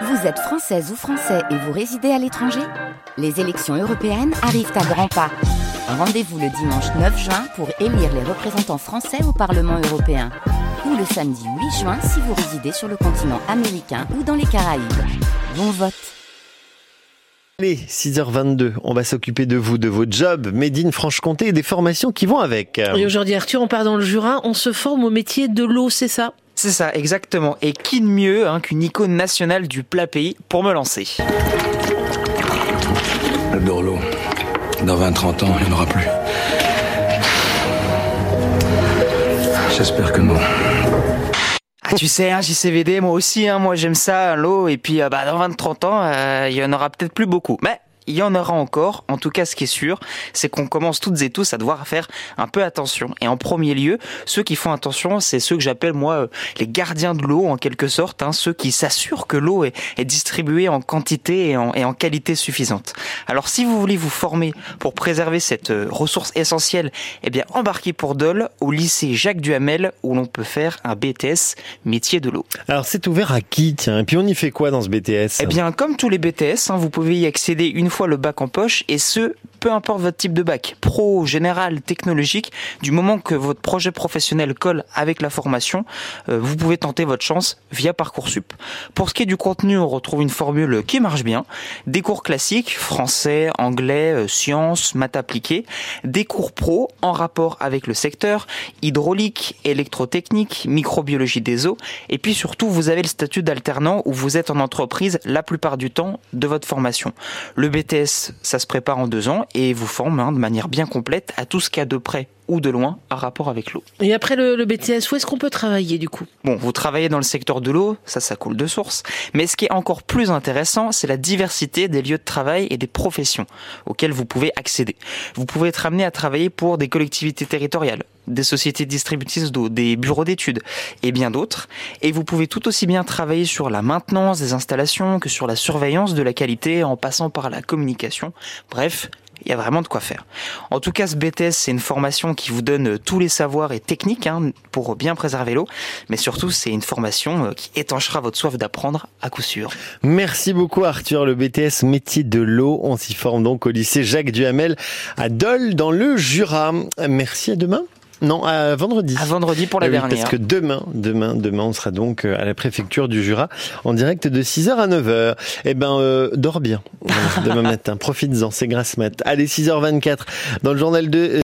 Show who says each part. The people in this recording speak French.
Speaker 1: Vous êtes française ou français et vous résidez à l'étranger Les élections européennes arrivent à grands pas. Rendez-vous le dimanche 9 juin pour élire les représentants français au Parlement européen. Ou le samedi 8 juin si vous résidez sur le continent américain ou dans les Caraïbes. Bon vote
Speaker 2: Allez, 6h22, on va s'occuper de vous, de vos jobs, Made in Franche-Comté et des formations qui vont avec.
Speaker 3: Et aujourd'hui, Arthur, on part dans le Jura, on se forme au métier de l'eau, c'est ça?
Speaker 4: C'est ça, exactement. Et qui de mieux hein, qu'une icône nationale du plat pays pour me lancer
Speaker 5: J'adore l'eau. Dans 20-30 ans, il n'y en aura plus. J'espère que non.
Speaker 4: Ah, tu sais, hein, JCVD, moi aussi, hein, moi j'aime ça, l'eau, et puis euh, bah, dans 20-30 ans, euh, il y en aura peut-être plus beaucoup. Mais il y en aura encore. En tout cas, ce qui est sûr, c'est qu'on commence toutes et tous à devoir faire un peu attention. Et en premier lieu, ceux qui font attention, c'est ceux que j'appelle moi euh, les gardiens de l'eau en quelque sorte, hein, ceux qui s'assurent que l'eau est, distribuée en quantité et en, et en, qualité suffisante. Alors, si vous voulez vous former pour préserver cette euh, ressource essentielle, eh bien, embarquez pour Dole au lycée Jacques Duhamel où l'on peut faire un BTS métier de l'eau.
Speaker 2: Alors, c'est ouvert à qui? Tiens Et puis, on y fait quoi dans ce BTS
Speaker 4: Eh bien, comme tous les BTS, hein, vous pouvez y accéder une fois le bac en poche et ce, peu importe votre type de bac, pro, général, technologique, du moment que votre projet professionnel colle avec la formation, euh, vous pouvez tenter votre chance via Parcoursup. Pour ce qui est du contenu, on retrouve une formule qui marche bien. Des cours classiques, français, anglais, euh, sciences, maths appliquées, des cours pro en rapport avec le secteur, hydraulique, électrotechnique, microbiologie des eaux, et puis surtout vous avez le statut d'alternant où vous êtes en entreprise la plupart du temps de votre formation. Le BTS, ça se prépare en deux ans et vous forme hein, de manière bien complète à tout ce qu'il y a de près ou de loin à rapport avec l'eau.
Speaker 3: Et après le, BTS, où est-ce qu'on peut travailler du coup?
Speaker 4: Bon, vous travaillez dans le secteur de l'eau, ça, ça coule de source. Mais ce qui est encore plus intéressant, c'est la diversité des lieux de travail et des professions auxquelles vous pouvez accéder. Vous pouvez être amené à travailler pour des collectivités territoriales, des sociétés distributrices d'eau, des bureaux d'études et bien d'autres. Et vous pouvez tout aussi bien travailler sur la maintenance des installations que sur la surveillance de la qualité en passant par la communication. Bref, il y a vraiment de quoi faire. En tout cas, ce BTS, c'est une formation qui vous donne tous les savoirs et techniques hein, pour bien préserver l'eau, mais surtout, c'est une formation euh, qui étanchera votre soif d'apprendre à coup sûr.
Speaker 2: Merci beaucoup Arthur, le BTS métier de l'eau. On s'y forme donc au lycée Jacques Duhamel à Dole dans le Jura. Merci à demain. Non, à vendredi.
Speaker 4: À vendredi pour la
Speaker 2: oui,
Speaker 4: dernière.
Speaker 2: Parce que demain, demain, demain, on sera donc euh, à la préfecture du Jura en direct de 6h à 9h. Eh ben, euh, dors bien demain matin. Profites-en, c'est grasse mat. Allez, 6h24 dans le journal de